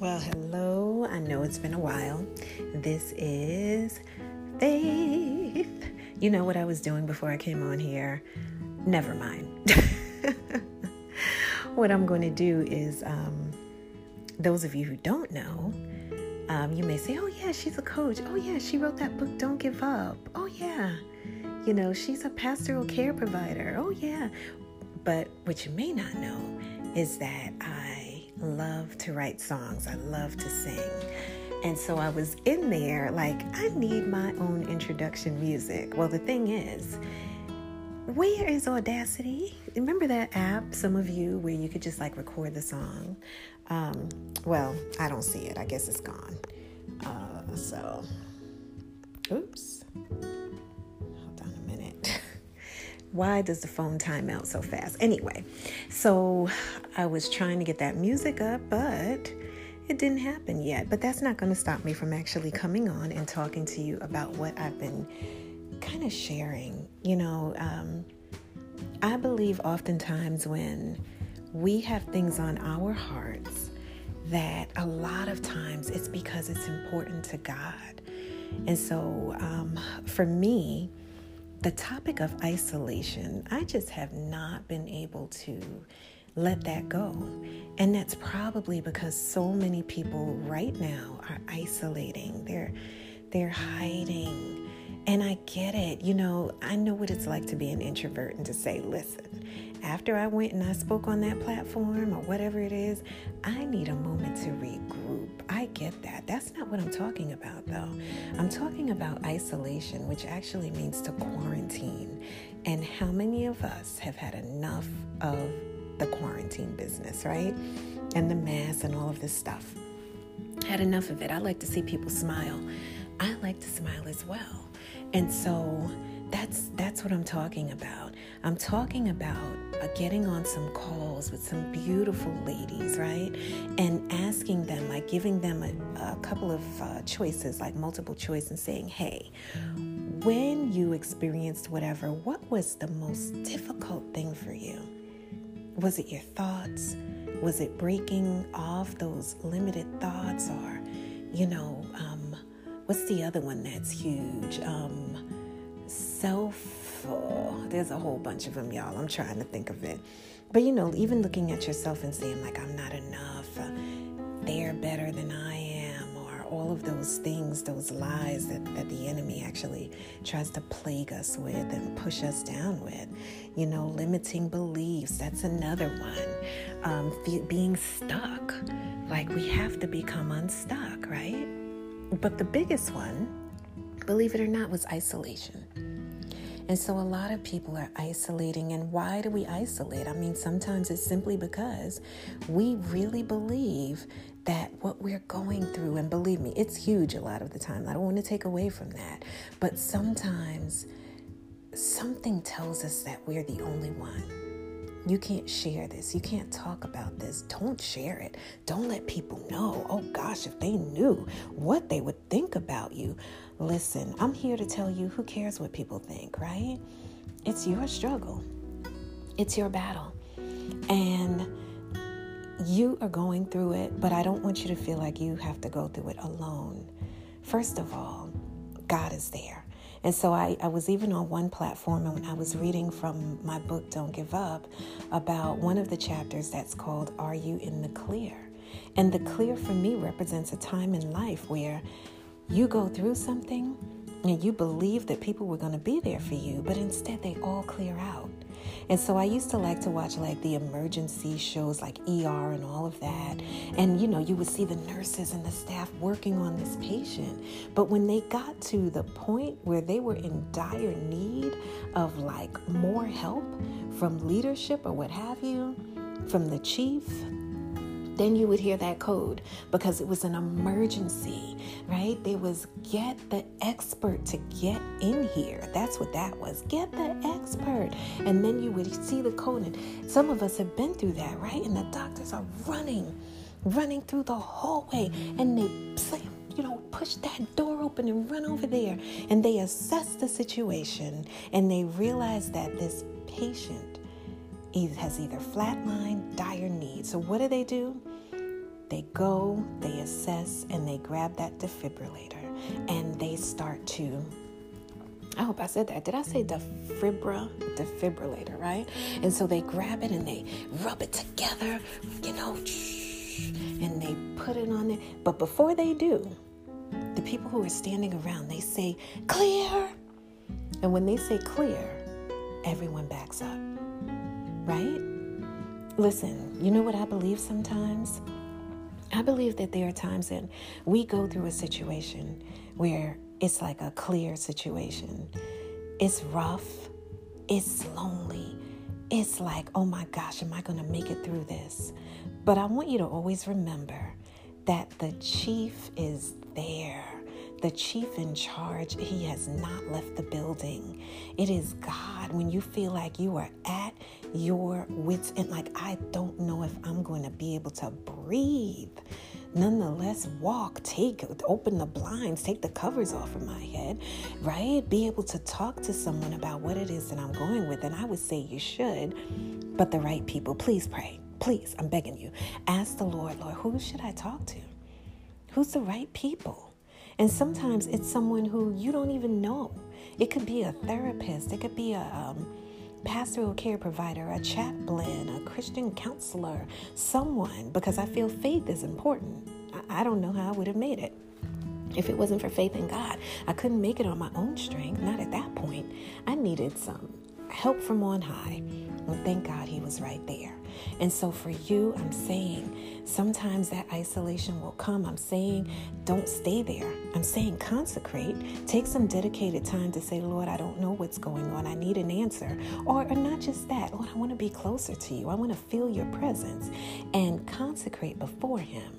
Well, hello. I know it's been a while. This is Faith. You know what I was doing before I came on here? Never mind. what I'm going to do is, um, those of you who don't know, um, you may say, oh, yeah, she's a coach. Oh, yeah, she wrote that book, Don't Give Up. Oh, yeah. You know, she's a pastoral care provider. Oh, yeah. But what you may not know is that I love to write songs, I love to sing. And so I was in there like, I need my own introduction music. Well, the thing is, where is Audacity? Remember that app, some of you, where you could just like record the song? Um, well, I don't see it. I guess it's gone. Uh, so, oops. Why does the phone time out so fast? Anyway, so I was trying to get that music up, but it didn't happen yet. But that's not going to stop me from actually coming on and talking to you about what I've been kind of sharing. You know, um, I believe oftentimes when we have things on our hearts, that a lot of times it's because it's important to God. And so um, for me, the topic of isolation, I just have not been able to let that go. And that's probably because so many people right now are isolating. They're they're hiding. And I get it. You know, I know what it's like to be an introvert and to say, listen, after I went and I spoke on that platform or whatever it is, I need a moment to regroup. I get that. That's not what I'm talking about, though. I'm talking about isolation, which actually means to quarantine. And how many of us have had enough of the quarantine business, right? And the mask and all of this stuff. Had enough of it. I like to see people smile. I like to smile as well. And so that's that's what I'm talking about. I'm talking about getting on some calls with some beautiful ladies, right? And asking them, like giving them a, a couple of uh, choices, like multiple choice, and saying, "Hey, when you experienced whatever, what was the most difficult thing for you?" Was it your thoughts? Was it breaking off those limited thoughts? Or, you know, um, what's the other one that's huge? Um, self. Oh, there's a whole bunch of them, y'all. I'm trying to think of it. But, you know, even looking at yourself and saying, like, I'm not enough, they're better than I am or all of those things, those lies that, that the enemy actually tries to plague us with and push us down with. You know, limiting beliefs, that's another one. Um, being stuck, like we have to become unstuck, right? But the biggest one, believe it or not, was isolation. And so a lot of people are isolating. And why do we isolate? I mean, sometimes it's simply because we really believe that what we're going through, and believe me, it's huge a lot of the time. I don't want to take away from that. But sometimes something tells us that we're the only one. You can't share this. You can't talk about this. Don't share it. Don't let people know. Oh gosh, if they knew what they would think about you. Listen, I'm here to tell you who cares what people think, right? It's your struggle, it's your battle. And you are going through it, but I don't want you to feel like you have to go through it alone. First of all, God is there. And so I, I was even on one platform and I was reading from my book, Don't Give Up, about one of the chapters that's called Are You in the Clear? And the clear for me represents a time in life where you go through something and you believe that people were going to be there for you, but instead they all clear out. And so I used to like to watch like the emergency shows like ER and all of that. And you know, you would see the nurses and the staff working on this patient. But when they got to the point where they were in dire need of like more help from leadership or what have you, from the chief, then you would hear that code because it was an emergency, right? There was get the expert to get in here. That's what that was. Get the expert. And then you would see the code. And some of us have been through that, right? And the doctors are running, running through the hallway and they slam you know, push that door open and run over there. And they assess the situation and they realize that this patient has either flatline, dire need. So what do they do? They go, they assess, and they grab that defibrillator and they start to I hope I said that. Did I say defibra? Defibrillator, right? And so they grab it and they rub it together, you know, and they put it on there. But before they do, the people who are standing around, they say, clear. And when they say clear, everyone backs up, right? Listen, you know what I believe sometimes? I believe that there are times that we go through a situation where it's like a clear situation. It's rough, it's lonely. It's like, oh my gosh, am I going to make it through this? But I want you to always remember that the chief is there. The chief in charge, he has not left the building. It is God. When you feel like you are at your wits end, like, I don't know if I'm going to be able to breathe nonetheless walk, take, open the blinds, take the covers off of my head, right? Be able to talk to someone about what it is that I'm going with. And I would say you should, but the right people. Please pray. Please, I'm begging you. Ask the Lord, Lord, who should I talk to? Who's the right people? And sometimes it's someone who you don't even know. It could be a therapist, it could be a um, pastoral care provider, a chaplain, a Christian counselor, someone, because I feel faith is important. I, I don't know how I would have made it. If it wasn't for faith in God, I couldn't make it on my own strength, not at that point. I needed some help from on high. And thank God he was right there. And so for you, I'm saying sometimes that isolation will come. I'm saying don't stay there. I'm saying consecrate. Take some dedicated time to say, Lord, I don't know what's going on. I need an answer. Or, or not just that, Lord, I want to be closer to you. I want to feel your presence and consecrate before him.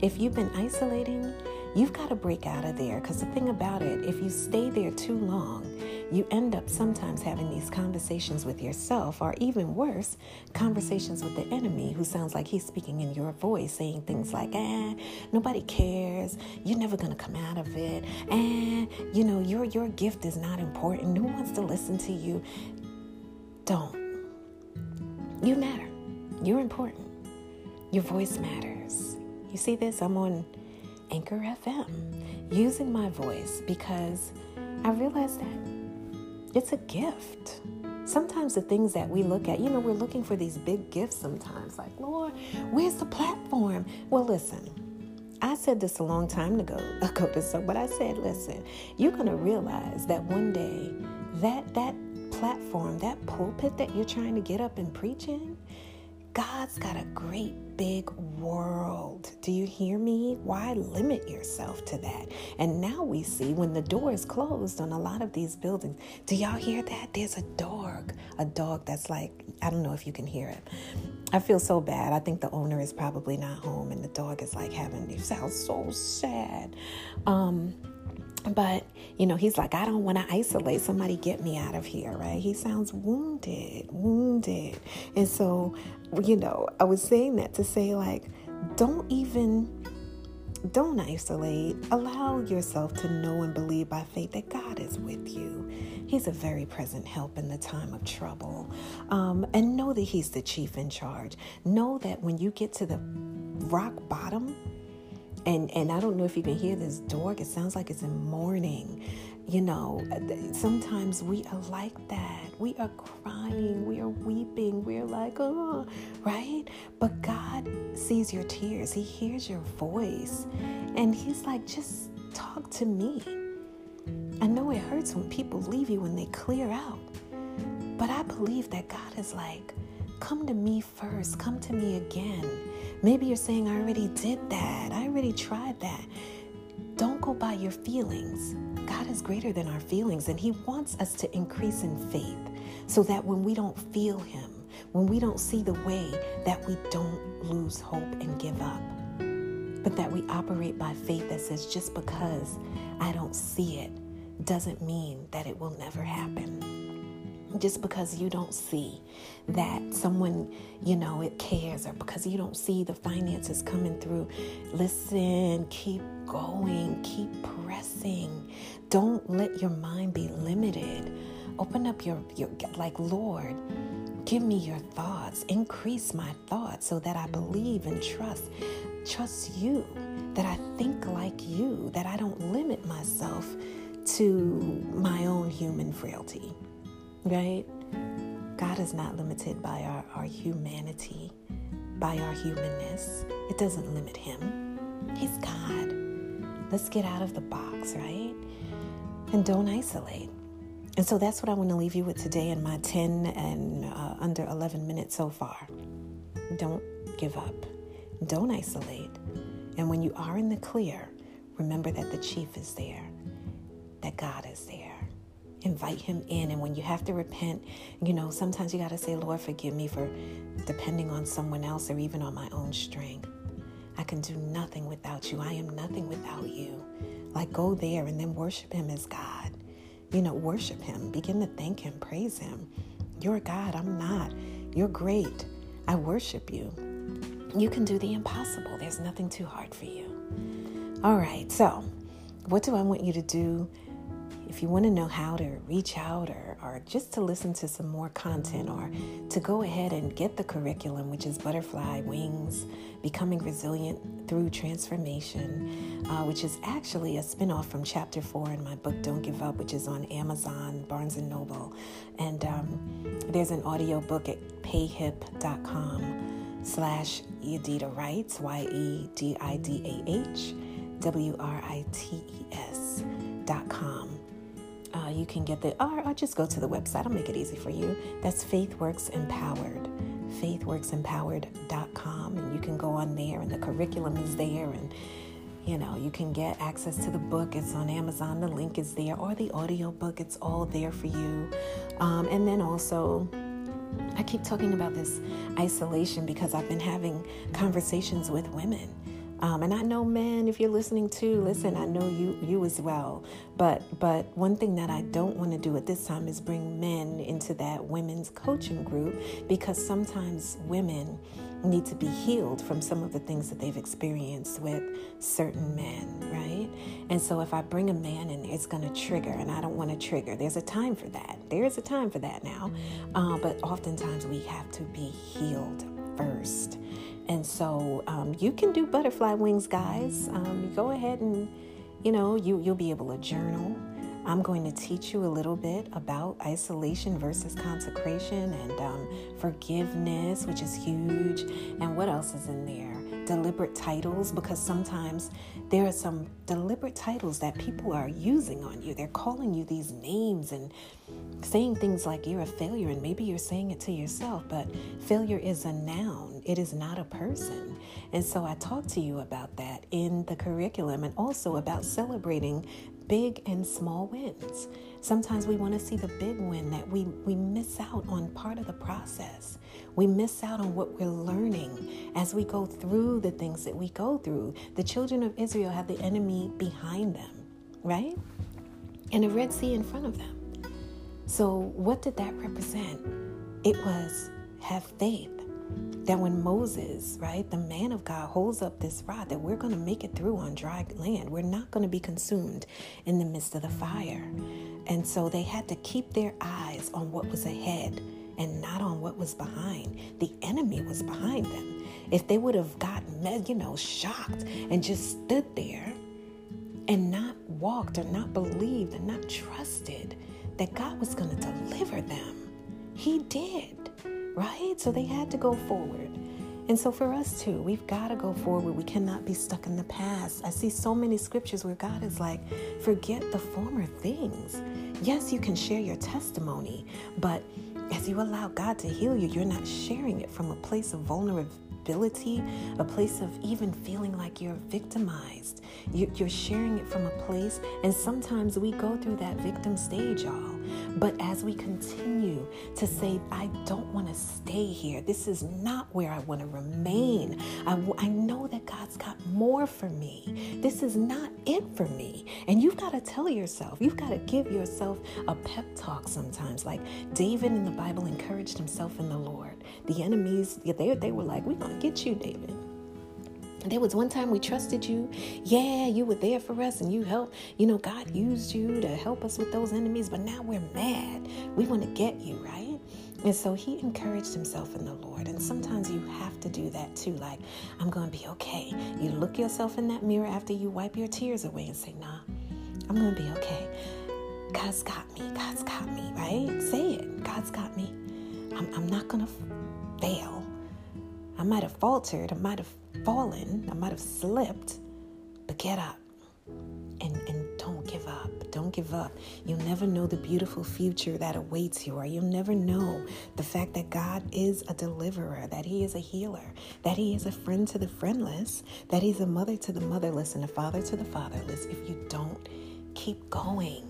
If you've been isolating, you've got to break out of there because the thing about it, if you stay there too long, you end up sometimes having these conversations with yourself, or even worse, conversations with the enemy who sounds like he's speaking in your voice, saying things like, eh, nobody cares, you're never gonna come out of it, eh, you know, your your gift is not important. Who wants to listen to you? Don't. You matter. You're important. Your voice matters. You see this? I'm on Anchor FM using my voice because I realized that it's a gift. Sometimes the things that we look at, you know, we're looking for these big gifts sometimes, like, Lord, where's the platform? Well, listen, I said this a long time ago, ago to some, but I said, listen, you're gonna realize that one day that that platform, that pulpit that you're trying to get up and preach in, God's got a great big world. Do you hear me? Why limit yourself to that? And now we see when the door is closed on a lot of these buildings. Do y'all hear that? There's a dog, a dog that's like, I don't know if you can hear it. I feel so bad. I think the owner is probably not home and the dog is like having, it sounds so sad. Um, but you know he's like i don't want to isolate. Somebody get me out of here right? He sounds wounded wounded. And so you know i was saying that to say like don't even don't isolate. Allow yourself to know and believe by faith that god is with you. He's a very present help in the time of trouble. Um, and know that he's the chief in charge. Know that when you get to the rock bottom and and I don't know if you can hear this dog. It sounds like it's in mourning. You know, sometimes we are like that. We are crying, we are weeping, we're like, oh, right? But God sees your tears. He hears your voice. And he's like, just talk to me. I know it hurts when people leave you when they clear out. But I believe that God is like, come to me first, come to me again. Maybe you're saying, I already did that, I already tried that. Don't go by your feelings. God is greater than our feelings, and He wants us to increase in faith so that when we don't feel Him, when we don't see the way, that we don't lose hope and give up, but that we operate by faith that says, just because I don't see it doesn't mean that it will never happen just because you don't see that someone, you know, it cares or because you don't see the finances coming through. Listen, keep going, keep pressing. Don't let your mind be limited. Open up your, your like, Lord, give me your thoughts, increase my thoughts so that I believe and trust trust you, that I think like you, that I don't limit myself to my own human frailty, right? God is not limited by our, our humanity, by our humanness. It doesn't limit him. He's God. Let's get out of the box, right? And don't isolate. And so that's what I want to leave you with today in my 10 and uh, under 11 minutes so far. Don't give up. Don't isolate. And when you are in the clear, remember that the chief is there, that God is there. Invite him in. And when you have to repent, you know, sometimes you got to say, Lord, forgive me for depending on someone else or even on my own strength. I can do nothing without you. I am nothing without you. Like, go there and then worship him as God. You know, worship him. Begin to thank him, praise him. You're God. I'm not. You're great. I worship you. You can do the impossible. There's nothing too hard for you. All right, so what do I want you to do? If you want to know how to reach out or, or just to listen to some more content or to go ahead and get the curriculum, which is Butterfly Wings Becoming Resilient Through Transformation, uh, which is actually a spinoff from chapter four in my book Don't Give Up, which is on Amazon, Barnes and Noble. And um, there's an audio book at payhip.com slash Yedidah Writes, Y E D I D A H W R I T E S dot com. Uh, you can get the, or, or just go to the website. I'll make it easy for you. That's FaithWorks Empowered, faithworksempowered.com. And you can go on there, and the curriculum is there. And, you know, you can get access to the book. It's on Amazon. The link is there, or the audio book. It's all there for you. Um, and then also, I keep talking about this isolation because I've been having conversations with women. Um, and I know, men, if you're listening too, listen, I know you you as well. But but one thing that I don't want to do at this time is bring men into that women's coaching group because sometimes women need to be healed from some of the things that they've experienced with certain men, right? And so if I bring a man in, it's going to trigger, and I don't want to trigger. There's a time for that. There is a time for that now. Uh, but oftentimes we have to be healed first. And so um, you can do butterfly wings, guys. Um, go ahead and, you know, you, you'll be able to journal. I'm going to teach you a little bit about isolation versus consecration and um, forgiveness, which is huge. And what else is in there? Deliberate titles, because sometimes there are some deliberate titles that people are using on you. They're calling you these names and saying things like you're a failure, and maybe you're saying it to yourself, but failure is a noun, it is not a person. And so I talk to you about that in the curriculum and also about celebrating big and small wins. Sometimes we want to see the big win that we, we miss out on part of the process. We miss out on what we're learning as we go through the things that we go through. The children of Israel had the enemy behind them, right? And a Red Sea in front of them. So, what did that represent? It was have faith that when Moses, right, the man of God, holds up this rod, that we're going to make it through on dry land. We're not going to be consumed in the midst of the fire. And so they had to keep their eyes on what was ahead and not on what was behind. The enemy was behind them. If they would have gotten, you know, shocked and just stood there and not walked or not believed and not trusted that God was going to deliver them, He did right? So they had to go forward. And so for us too, we've got to go forward. We cannot be stuck in the past. I see so many scriptures where God is like, forget the former things. Yes, you can share your testimony, but as you allow God to heal you, you're not sharing it from a place of vulnerability, a place of even feeling like you're victimized. You're sharing it from a place, and sometimes we go through that victim stage, y'all. But as we continue to say, I don't want to stay here, this is not where I want to remain. I, I know that God's got more for me. This is not it for me. And you've got to tell yourself, you've got to give yourself a pep talk sometimes. Like David in the Bible encouraged himself in the Lord. The enemies, they, they were like, We're going to get you, David. There was one time we trusted you. Yeah, you were there for us and you helped. You know, God used you to help us with those enemies, but now we're mad. We want to get you, right? And so he encouraged himself in the Lord. And sometimes you have to do that too. Like, I'm going to be okay. You look yourself in that mirror after you wipe your tears away and say, Nah, I'm going to be okay. God's got me. God's got me, right? Say it. God's got me. I'm, I'm not going to fail. I might have faltered. I might have fallen. I might have slipped. But get up and, and don't give up. Don't give up. You'll never know the beautiful future that awaits you, or you'll never know the fact that God is a deliverer, that He is a healer, that He is a friend to the friendless, that He's a mother to the motherless, and a father to the fatherless. If you don't keep going,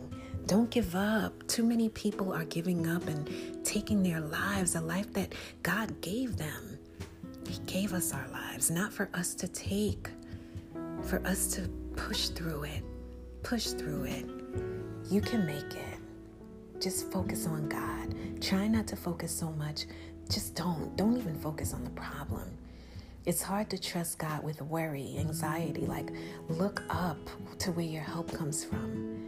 don't give up. Too many people are giving up and taking their lives, a life that God gave them. He gave us our lives, not for us to take, for us to push through it Push through it. You can make it. Just focus on God. Try not to focus so much. Just don't. Don't even focus on the problem. It's hard to trust God with worry, anxiety. Like, look up to where your help comes from.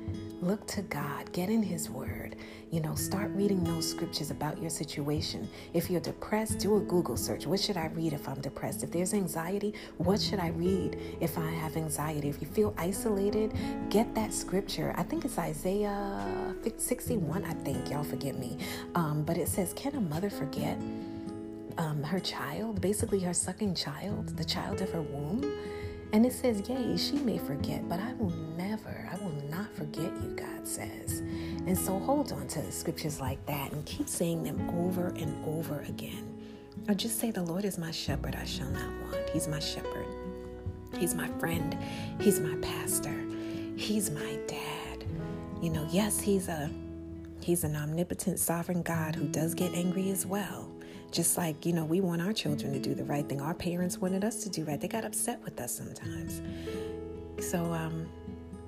Look to God, get in His Word. You know, start reading those scriptures about your situation. If you're depressed, do a Google search. What should I read if I'm depressed? If there's anxiety, what should I read if I have anxiety? If you feel isolated, get that scripture. I think it's Isaiah 61, I think. Y'all forgive me. Um, but it says, Can a mother forget? Um, her child, basically her sucking child, the child of her womb. And it says, Yea, she may forget, but I will never, I forget you, God says. And so hold on to scriptures like that and keep saying them over and over again. Or just say, The Lord is my shepherd, I shall not want. He's my shepherd. He's my friend. He's my pastor. He's my dad. You know, yes, he's a he's an omnipotent sovereign God who does get angry as well. Just like, you know, we want our children to do the right thing. Our parents wanted us to do right. They got upset with us sometimes. So, um,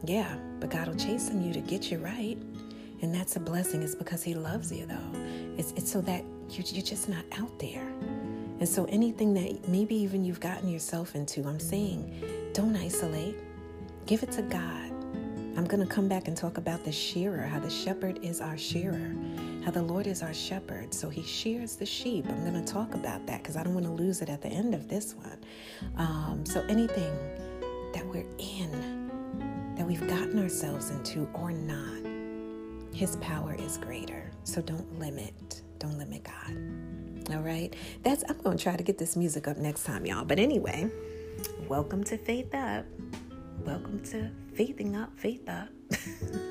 yeah, but God will chasten you to get you right. And that's a blessing. It's because He loves you, though. It's, it's so that you're, you're just not out there. And so, anything that maybe even you've gotten yourself into, I'm saying, don't isolate. Give it to God. I'm going to come back and talk about the shearer, how the shepherd is our shearer how the Lord is our shepherd, so he shears the sheep. I'm going to talk about that because I don't want to lose it at the end of this one. Um, so, anything that we're in, that we've gotten ourselves into or not, his power is greater. So, don't limit, don't limit God. All right, that's I'm going to try to get this music up next time, y'all. But anyway, welcome to Faith Up. Welcome to Faithing Up, Faith Up.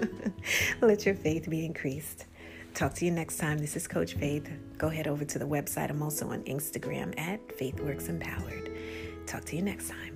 Let your faith be increased. Talk to you next time. This is Coach Faith. Go head over to the website. I'm also on Instagram at FaithWorks Empowered. Talk to you next time.